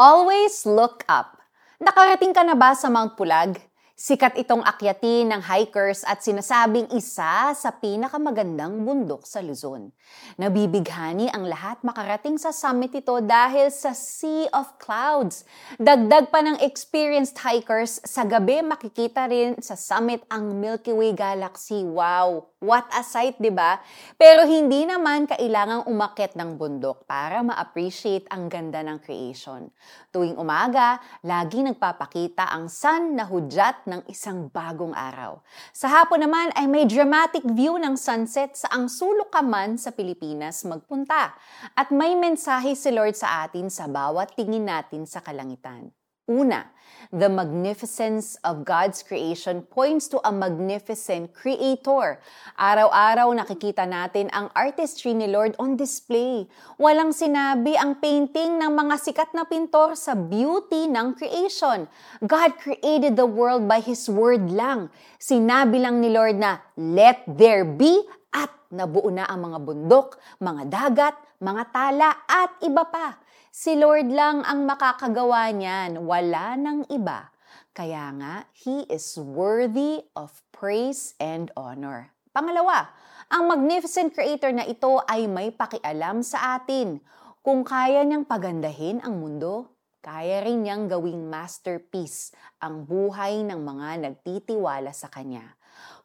Always look up. Nakarating ka na ba sa Mount Pulag? Sikat itong akyatin ng hikers at sinasabing isa sa pinakamagandang bundok sa Luzon. Nabibighani ang lahat makarating sa summit ito dahil sa Sea of Clouds. Dagdag pa ng experienced hikers, sa gabi makikita rin sa summit ang Milky Way Galaxy. Wow! What a sight, di ba? Pero hindi naman kailangang umakyat ng bundok para ma-appreciate ang ganda ng creation. Tuwing umaga, lagi nagpapakita ang sun na hudyat ng isang bagong araw. Sa hapon naman ay may dramatic view ng sunset sa ang sulok sa Pilipinas magpunta. At may mensahe si Lord sa atin sa bawat tingin natin sa kalangitan. Una, the magnificence of God's creation points to a magnificent creator. Araw-araw nakikita natin ang artistry ni Lord on display. Walang sinabi ang painting ng mga sikat na pintor sa beauty ng creation. God created the world by His word lang. Sinabi lang ni Lord na, let there be at nabuo na ang mga bundok, mga dagat, mga tala at iba pa. Si Lord lang ang makakagawa niyan, wala nang iba. Kaya nga, He is worthy of praise and honor. Pangalawa, ang magnificent creator na ito ay may pakialam sa atin. Kung kaya niyang pagandahin ang mundo, kaya rin niyang gawing masterpiece ang buhay ng mga nagtitiwala sa Kanya.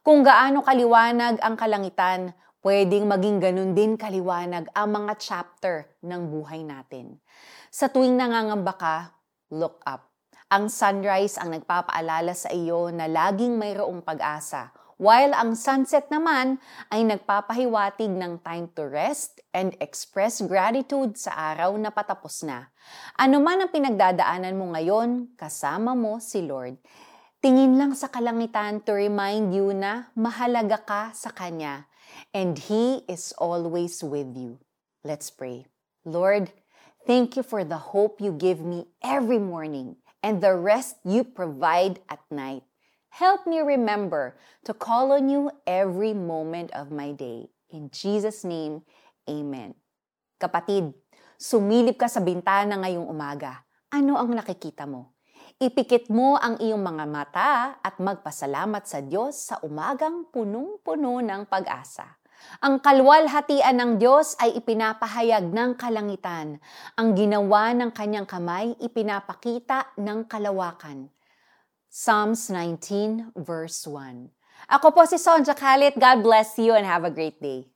Kung gaano kaliwanag ang kalangitan, Pwedeng maging ganun din kaliwanag ang mga chapter ng buhay natin. Sa tuwing nangangamba ka, look up. Ang sunrise ang nagpapaalala sa iyo na laging mayroong pag-asa, while ang sunset naman ay nagpapahiwatig ng time to rest and express gratitude sa araw na patapos na. Ano man ang pinagdadaanan mo ngayon, kasama mo si Lord. Tingin lang sa kalangitan to remind you na mahalaga ka sa Kanya and He is always with you. Let's pray. Lord, thank you for the hope you give me every morning and the rest you provide at night. Help me remember to call on you every moment of my day. In Jesus' name, Amen. Kapatid, sumilip ka sa bintana ngayong umaga. Ano ang nakikita mo? Ipikit mo ang iyong mga mata at magpasalamat sa Diyos sa umagang punong-puno ng pag-asa. Ang kalwalhatian ng Diyos ay ipinapahayag ng kalangitan. Ang ginawa ng kanyang kamay ipinapakita ng kalawakan. Psalms 19 verse 1 Ako po si Sonja Khalid. God bless you and have a great day.